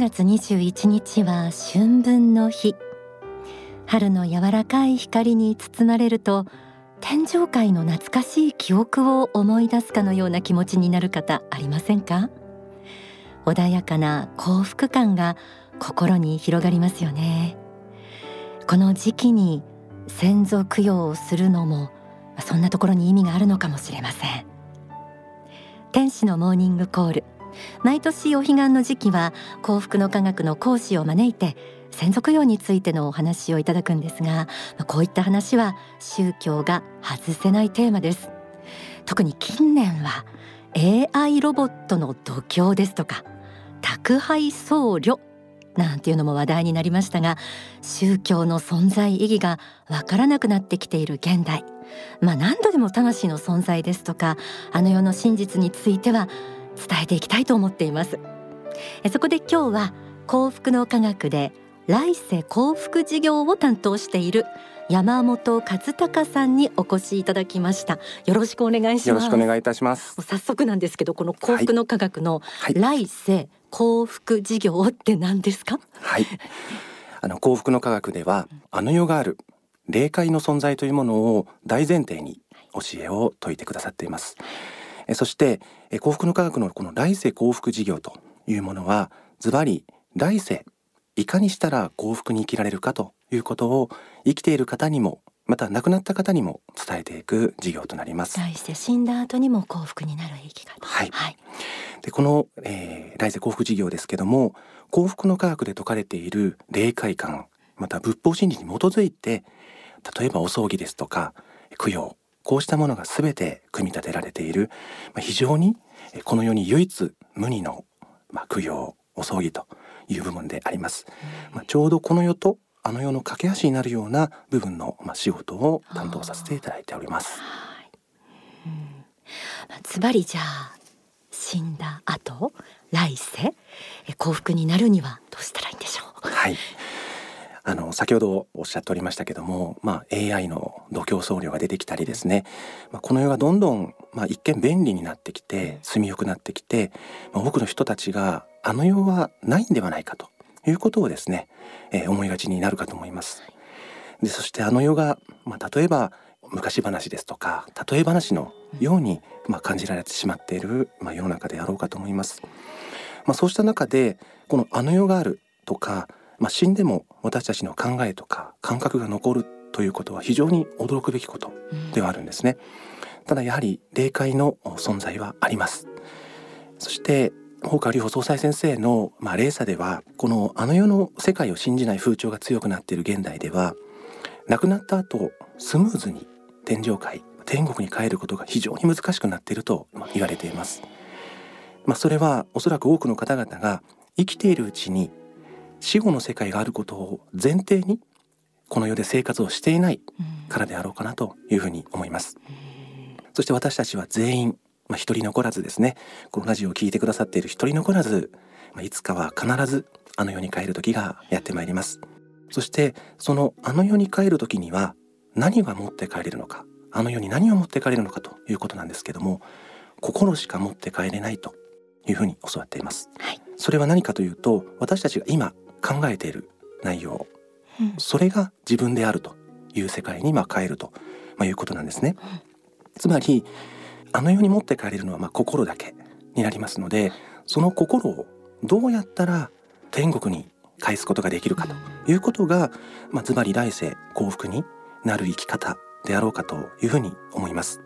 月21日は春分の日。春の柔らかい光に包まれると天上界の懐かしい記憶を思い出すかのような気持ちになる方ありませんか？穏やかな幸福感が心に広がりますよね。この時期に先祖供養をするのもそんなところに意味があるのかもしれません。天使のモーニングコール。毎年お彼岸の時期は幸福の科学の講師を招いて先祖供養についてのお話をいただくんですがこういった話は宗教が外せないテーマです。特に近年は AI ロボットの度胸ですとか宅配僧侶なんていうのも話題になりましたが宗教の存在意義がわからなくなってきている現代。まあ何度でも魂の存在ですとかあの世の真実については伝えていきたいと思っています。そこで今日は幸福の科学で来世幸福事業を担当している山本和孝さんにお越しいただきました。よろしくお願いします。よろしくお願いいたします。早速なんですけどこの幸福の科学の来世幸福事業って何ですか？はい。あの幸福の科学ではあの世がある霊界の存在というものを大前提に教えを説いてくださっていますそして幸福の科学のこの来世幸福事業というものはズバリ来世いかにしたら幸福に生きられるかということを生きている方にもまた亡くなった方にも伝えていく事業となります。来世死んだ後にも幸福になる生き方。はい。はい、でこの、えー、来世幸福事業ですけども幸福の科学で説かれている霊界観また仏法真理に基づいて例えばお葬儀ですとか供養こうしたものが全て組み立てられている、まあ、非常にこの世に唯一無二の、まあ、供養お葬儀という部分であります。まあ、ちょうどこの世とあの世の架け橋になるような部分の、まあ、仕事を担当させていただいております。ズバリじゃあ死んだ後来世幸福になるにはどうしたらいいんでしょう？はい。あの先ほどおっしゃっておりましたけども、まあ、AI の度胸僧侶が出てきたりですね、まあ、この世がどんどん、まあ、一見便利になってきて住みよくなってきて、まあ、多くの人たちがあの世はないんではないかということをですね、えー、思いがちになるかと思います。でそしてあの世が、まあ、例えば昔話ですとか例え話のように、まあ、感じられてしまっている、まあ、世の中であろうかと思います。まあ、そうした中でこのあの世があるとか、まあ、死んでも私たちの考えとか感覚が残るということは非常に驚くべきことではあるんですね。ただやはり霊界の存在はあります。そして大川隆法総裁先生の、まあ、霊査ではこのあの世の世界を信じない風潮が強くなっている現代では亡くなった後スムーズに天上界天国に帰ることが非常に難しくなっていると言われています。まあ、それはおそらく多くの方々が生きているうちに死後の世界があることを前提にこの世で生活をしていないからであろうかなというふうに思います。そして私たちは全員まあ、一人残らずですねこのラジオを聴いてくださっている一人残らず、まあ、いつかは必ずあの世に帰る時がやってまいります。そしてそのあの世に帰る時には何が持って帰れるのかあの世に何を持って帰れるのかということなんですけども心しか持って帰れないというふうに教わっています、はい、それは何かというと私たちが今考えている内容、うん、それが自分であるという世界にまあ帰ると、まあ、いうことなんですね、うん、つまりあの世に持って帰れるのはまあ心だけになりますのでその心をどうやったら天国に返すことができるかと。いうことが、まあ、ズバリ来世幸福になる生き方であろうかというふうに思います。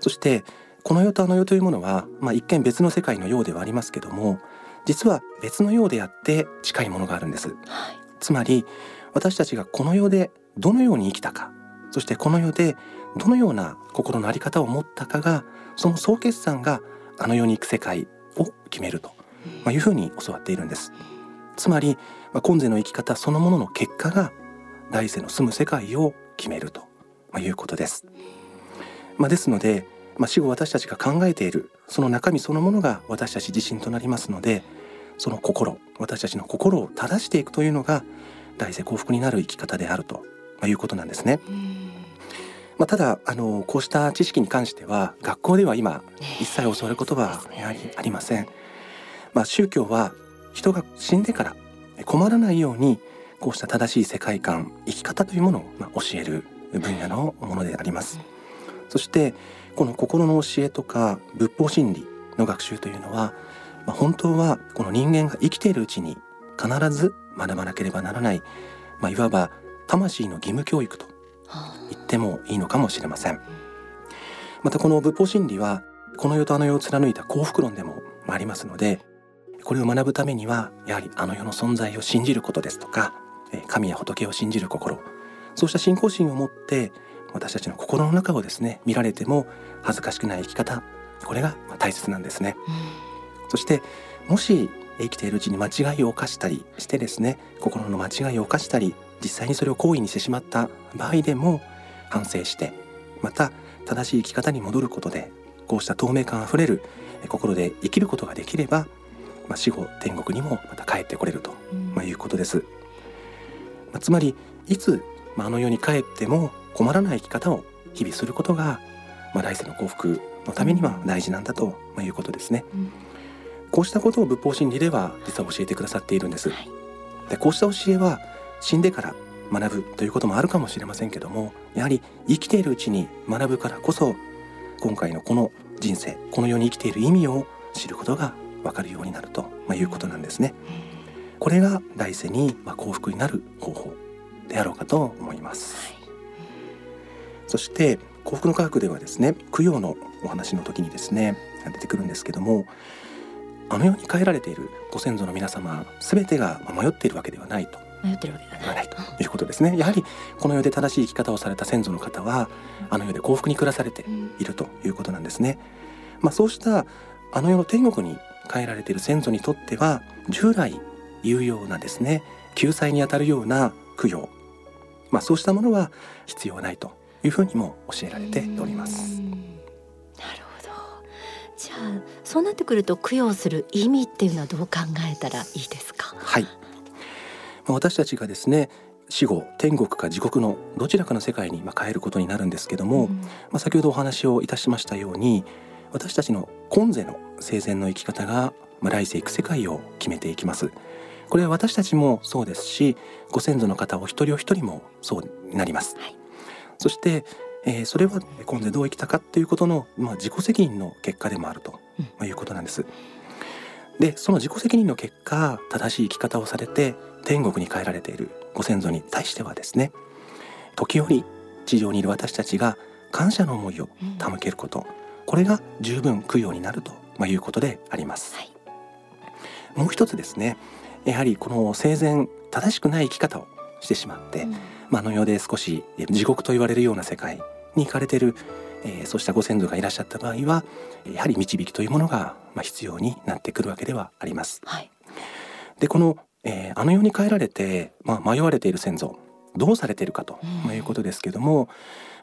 そしてこの世とあの世というものは、まあ、一見別の世界のようではありますけども実は別のようであって近いものがあるんです。つまり私たちがこの世でどのように生きたかそしてこの世でどのような心の在り方を持ったかがその総決算があの世に行く世界を決めると、まあ、いうふうに教わっているんです。つまり、まあ、今世の生き方そのものの結果が来世の住む世界を決めると、まあ、いうことです。まあ、ですので、まあ、死後私たちが考えているその中身そのものが私たち自身となりますのでその心私たちの心を正していくというのが来世幸福になる生き方であると、まあ、いうことなんですね。まあ、ただあのこうした知識に関しては学校では今一切教わることはやはりありません。まあ、宗教は人が死んでから困らないようにこうした正しい世界観生き方というものをま教える分野のものでありますそしてこの心の教えとか仏法真理の学習というのは、まあ、本当はこの人間が生きているうちに必ず学ばなければならない、まあ、いわば魂の義務教育と言ってもいいのかもしれません。またこの仏法真理はこの世とあの世を貫いた幸福論でもありますのでこれを学ぶためにはやはりあの世の存在を信じることですとか神や仏を信じる心そうした信仰心を持って私たちの心の中をですね見られても恥ずかしくない生き方これが大切なんですね、うん、そしてもし生きているうちに間違いを犯したりしてですね心の間違いを犯したり実際にそれを行為にしてしまった場合でも反省してまた正しい生き方に戻ることでこうした透明感あふれる心で生きることができれば、まあ、死後天国にもまた帰ってこれると、まあ、いうことです。まあ、つまりいつ、まあ、あの世に帰っても困らない生き方を日々することが、まあ、来世の幸福のためには大事なんだと、まあ、いうことですね。うん、こうしたことを仏法真理では実は教えてくださっているんです。はい、でこうした教えは死んでから学ぶということもあるかもしれませんけどもやはり生きているうちに学ぶからこそ今回のこの人生この世に生きている意味を知ることが分かるようになると、まあ、いうことなんですね。これが来世に、まあ、幸福になる方法であろうかと思います。はい、そして幸福の科学ではですね供養のお話の時にですね出てくるんですけどもあの世に帰られているご先祖の皆様すべてが迷っているわけではないと。迷ってるわけではないということですね。やはりこの世で正しい生き方をされた先祖の方はあの世で幸福に暮らされているということなんですね、まあ、そうしたあの世の天国に帰られている先祖にとっては従来有用なですね救済にあたるような供養。まあそうしたものは必要ないというふうにも教えられておりますじゃあそうなってくると供養する意味っていうのはどう考えたらいいですか？はい。私たちがですね死後天国か地獄のどちらかの世界にまあ変えることになるんですけども、うん、まあ、先ほどお話をいたしましたように私たちの今世の生前の生き方が、まあ、来世行く世界を決めていきます。これは私たちもそうですしご先祖の方お一人お一人もそうになります、はい、そして、えー、それは今世どう生きたかということの、まあ、自己責任の結果でもあると、まあ、いうことなんです、でその自己責任の結果正しい生き方をされて天国に帰られているご先祖に対してはですね時折地上にいる私たちが感謝の思いを手向けること、うん、これが十分供養になると、まあ、いうことであります、はい、もう一つですねやはりこの生前正しくない生き方をしてしまって、うん、まあ、の世で少し地獄と言われるような世界に行かれている、えー、そうしたご先祖がいらっしゃった場合はやはり導きというものが、まあ、必要になってくるわけではあります。はい、でこの、えー、あの世に帰られて、まあ、迷われている先祖どうされているかと、まあ、いうことですけども、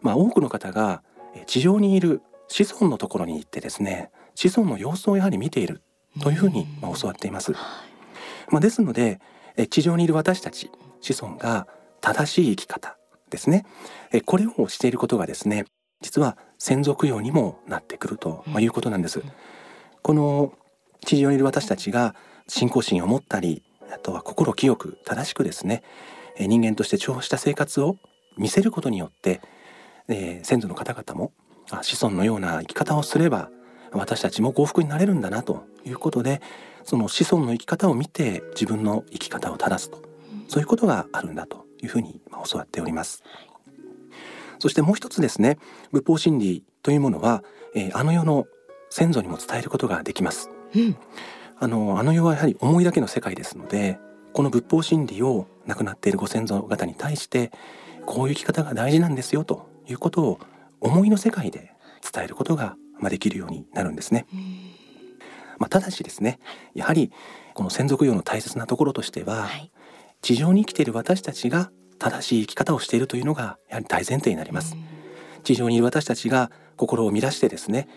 まあ、多くの方が地上にいる子孫のところに行ってですね子孫の様子をやはり見ているというふうに、まあ、教わっています。まあ、ですので地上にいる私たち子孫が正しい生き方ですね。これをしていることがですね実は専属用にもなってくるということなんです。この地上にいる私たちが信仰心を持ったりあとは心清く正しくですね人間として重宝した生活を見せることによって、えー、先祖の方々も子孫のような生き方をすれば私たちも幸福になれるんだなということでその子孫の生き方を見て自分の生き方を正すと。そういうことがあるんだというふうに教わっております。そしてもう一つですね仏法真理というものは、えー、あの世の先祖にも伝えることができます、うん、あのあの世はやはり思いだけの世界ですのでこの仏法真理を亡くなっているご先祖方に対してこういう生き方が大事なんですよということを思いの世界で伝えることができるようになるんですね。まあ、ただしですねやはりこの専属用の大切なところとしては、はい、地上に生きている私たちが正しい生き方をしているというのがやはり大前提になります。地上にいる私たちが心を乱してですね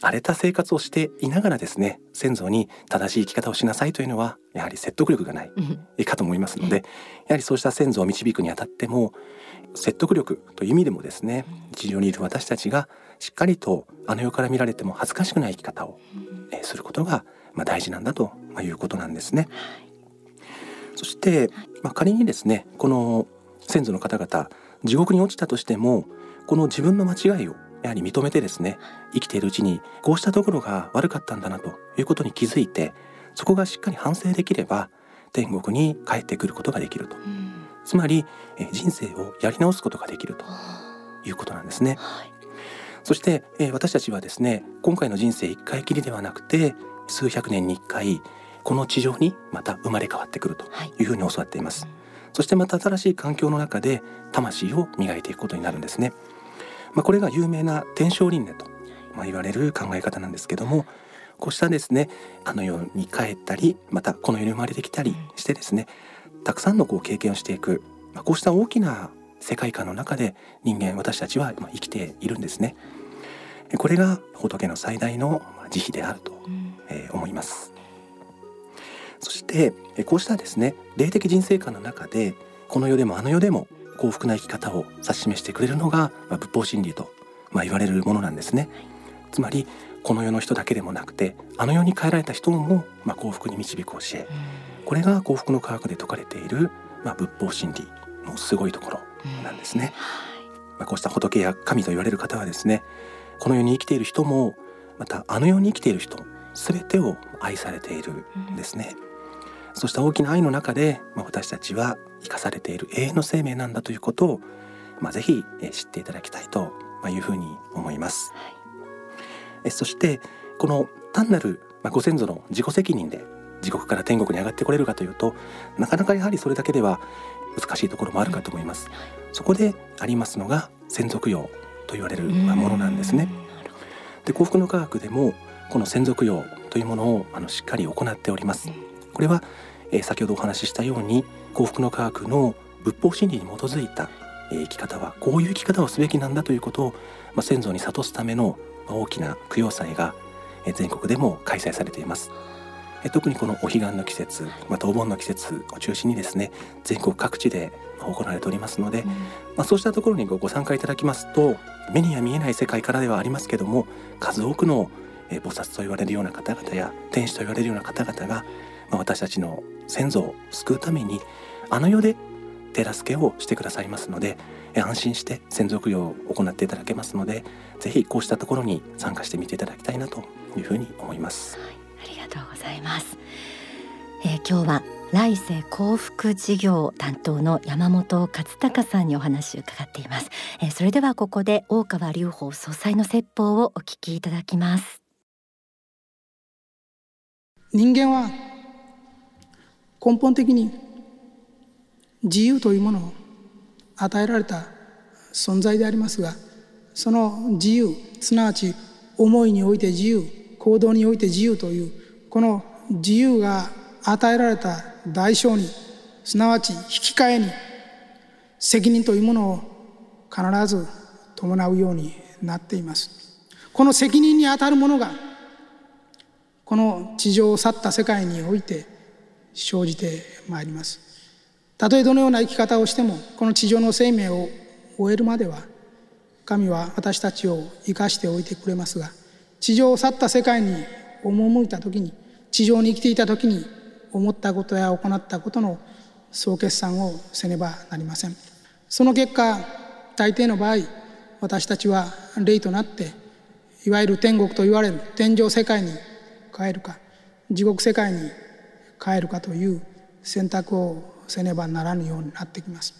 荒れた生活をしていながらですね先祖に正しい生き方をしなさいというのはやはり説得力がないかと思いますのでやはりそうした先祖を導くにあたっても説得力という意味でもですね地上にいる私たちがしっかりとあの世から見られても恥ずかしくない生き方をすることがまあ、大事なんだということなんですね。そして、まあ、仮にですねこの先祖の方々地獄に落ちたとしてもこの自分の間違いをやはり認めてですね生きているうちにこうしたところが悪かったんだなということに気づいてそこがしっかり反省できれば天国に帰ってくることができると、うん、つまりえ人生をやり直すことができると。いうことなんですね。はい、そして、え私たちはですね今回の人生一回きりではなくて数百年に一回この地上にまた生まれ変わってくるというふうに教わっています。はい、そしてまた新しい環境の中で魂を磨いていくことになるんですね。まあ、これが有名な天正輪廻と、まあ、言われる考え方なんですけどもこうしたですねあの世に帰ったりまたこの世に生まれてきたりしてですねたくさんのこう経験をしていく、まあ、こうした大きな世界観の中で人間私たちは生きているんですね。これが仏の最大の慈悲であると、え思います。そしてこうしたですね霊的人生観の中でこの世でもあの世でも幸福な生き方を指し示してくれるのが、まあ、仏法真理と、まあ、言われるものなんですね。つまりこの世の人だけでもなくてあの世に帰られた人も、まあ、幸福に導く教えこれが幸福の科学で説かれている、まあ、仏法真理のすごいところなんですね。まあ、こうした仏や神と言われる方はですねこの世に生きている人もまたあの世に生きている人全てを愛されているんですね。そうした大きな愛の中で、まあ、私たちは生かされている永遠の生命なんだということを、まあ、ぜひ知っていただきたいというふうに思います。はい、そしてこの単なるご先祖の自己責任で地獄から天国に上がってこれるかというとなかなかやはりそれだけでは難しいところもあるかと思います。そこでありますのが先祖供養と言われるものなんですね。で幸福の科学でもこの先祖供養というものをあのしっかり行っております。これは、えー、先ほどお話ししたように幸福の科学の仏法真理に基づいた、えー、生き方はこういう生き方をすべきなんだということを、まあ、先祖に諭すための大きな供養祭が、えー、全国でも開催されています。特にこのお彼岸の季節またお盆の季節を中心にですね全国各地で行われておりますので、うん、まあ、そうしたところにご参加いただきますと目には見えない世界からではありますけども数多くの菩薩と言われるような方々や天使と言われるような方々がまあ、私たちの先祖を救うためにあの世で手助けをしてくださいますので安心して先祖供養を行っていただけますのでぜひこうしたところに参加してみていただきたいなというふうに思います、はい、ありがとうございます、えー、今日は来世幸福事業担当の山本勝孝さんにお話を伺っています、えー、それではここで大川隆法総裁の説法をお聞きいただきます。人間は根本的に自由というものを与えられた存在でありますがその自由すなわち思いにおいて自由行動において自由というこの自由が与えられた代償にすなわち引き換えに責任というものを必ず伴うようになっています。この責任にあたるものがこの地上を去った世界において生じてまいります。たとえどのような生き方をしてもこの地上の生命を終えるまでは神は私たちを生かしておいてくれますが地上を去った世界に赴いた時に地上に生きていた時に思ったことや行ったことの総決算をせねばなりません。その結果大抵の場合私たちは霊となっていわゆる天国と言われる天上世界に帰るか地獄世界に帰るかという選択をせねばならぬようになってきます。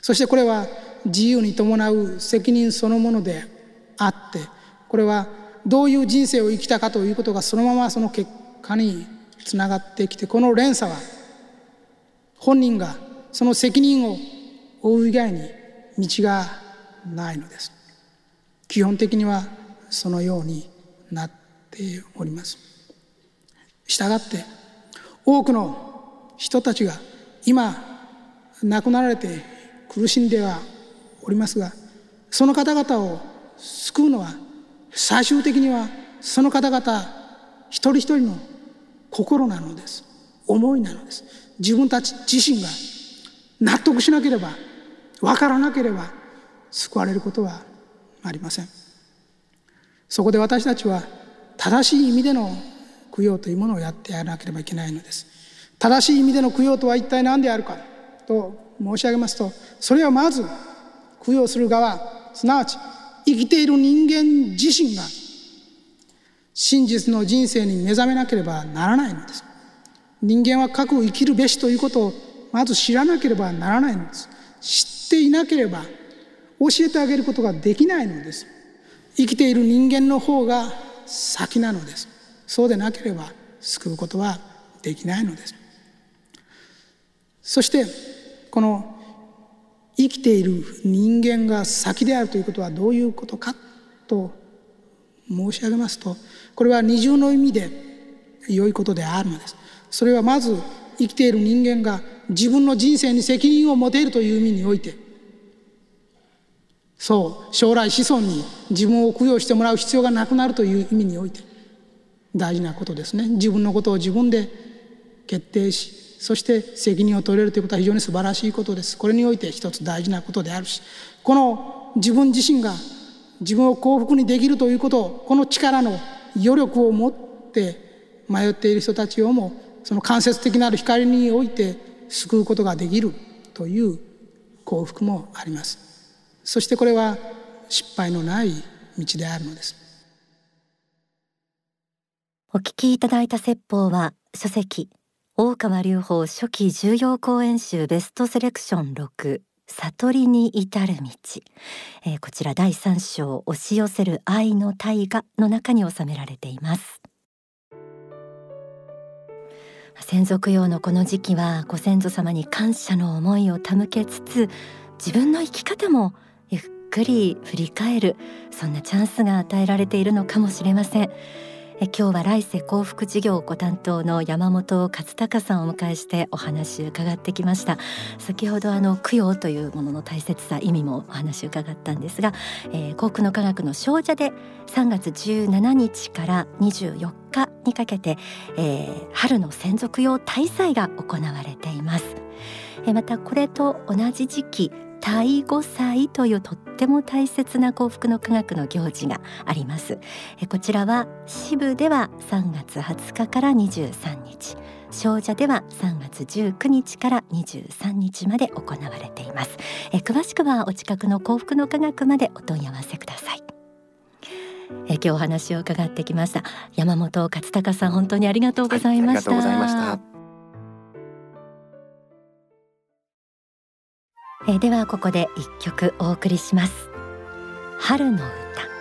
そしてこれは自由に伴う責任そのものであってこれはどういう人生を生きたかということがそのままその結果につながってきてこの連鎖は本人がその責任を負う以外に道がないのです。基本的にはそのようになっております。したがって多くの人たちが今亡くなられて苦しんではおりますがその方々を救うのは最終的にはその方々一人一人の心なのです。思いなのです。自分たち自身が納得しなければ分からなければ救われることはありません。そこで私たちは正しい意味での供養というものをやってやらなければいけないのです。正しい意味での供養とは一体何であるかと申し上げますとそれはまず供養する側すなわち生きている人間自身が真実の人生に目覚めなければならないのです。人間は各生きるべしということをまず知らなければならないのです。知っていなければ教えてあげることができないのです。生きている人間の方が先なのです。そうでなければ救うことはできないのです。そしてこの生きている人間が先であるということはどういうことかと申し上げますとこれは二重の意味で良いことであるのです。それはまず生きている人間が自分の人生に責任を持てるという意味においてそう将来子孫に自分を供養してもらう必要がなくなるという意味において大事なことですね。自分のことを自分で決定しそして責任を取れるということは非常に素晴らしいことです。これにおいて一つ大事なことであるしこの自分自身が自分を幸福にできるということをこの力の余力を持って迷っている人たちをもその間接的なる光において救うことができるという幸福もあります。そしてこれは失敗のない道であるのです。お聞きいただいた説法は書籍大川隆法初期重要講演集ベストセレクション6悟りに至る道、えー、こちら第3章押し寄せる愛の大河の中に収められています。先祖供養のこの時期はご先祖様に感謝の思いを手向けつつ自分の生き方もゆっくり振り返るそんなチャンスが与えられているのかもしれません。え今日は来世幸福事業ご担当の山本勝孝さんをお迎えしてお話を伺ってきました。先ほどあの供養というものの大切さ意味もお話を伺ったんですが、えー、幸福の科学の少女で3月17日から24日にかけて、えー、春の専属用大祭が行われています、えー、またこれと同じ時期大五祭というとっても大切な幸福の科学の行事があります。こちらは支部では3月20日から23日少女では3月19日から23日まで行われています。詳しくはお近くの幸福の科学までお問い合わせください。え今日お話を伺ってきました。山本勝孝さん本当にありがとうございました、はい、ありがとうございました。えではここで一曲お送りします。春の歌。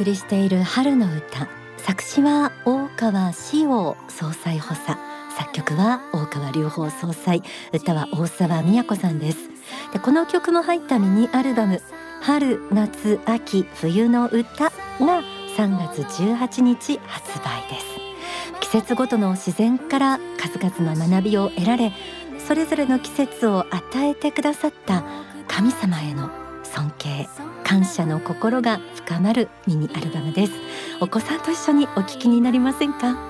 送りしている春の歌作詞は大川志王総裁補佐作曲は大川隆法総裁歌は大沢美也子さんです。でこの曲も入ったミニアルバム春夏秋冬の歌が3月18日発売です。季節ごとの自然から数々の学びを得られそれぞれの季節を与えてくださった神様への尊敬感謝の心が深まるミニアルバムです。お子さんと一緒にお聞きになりませんか？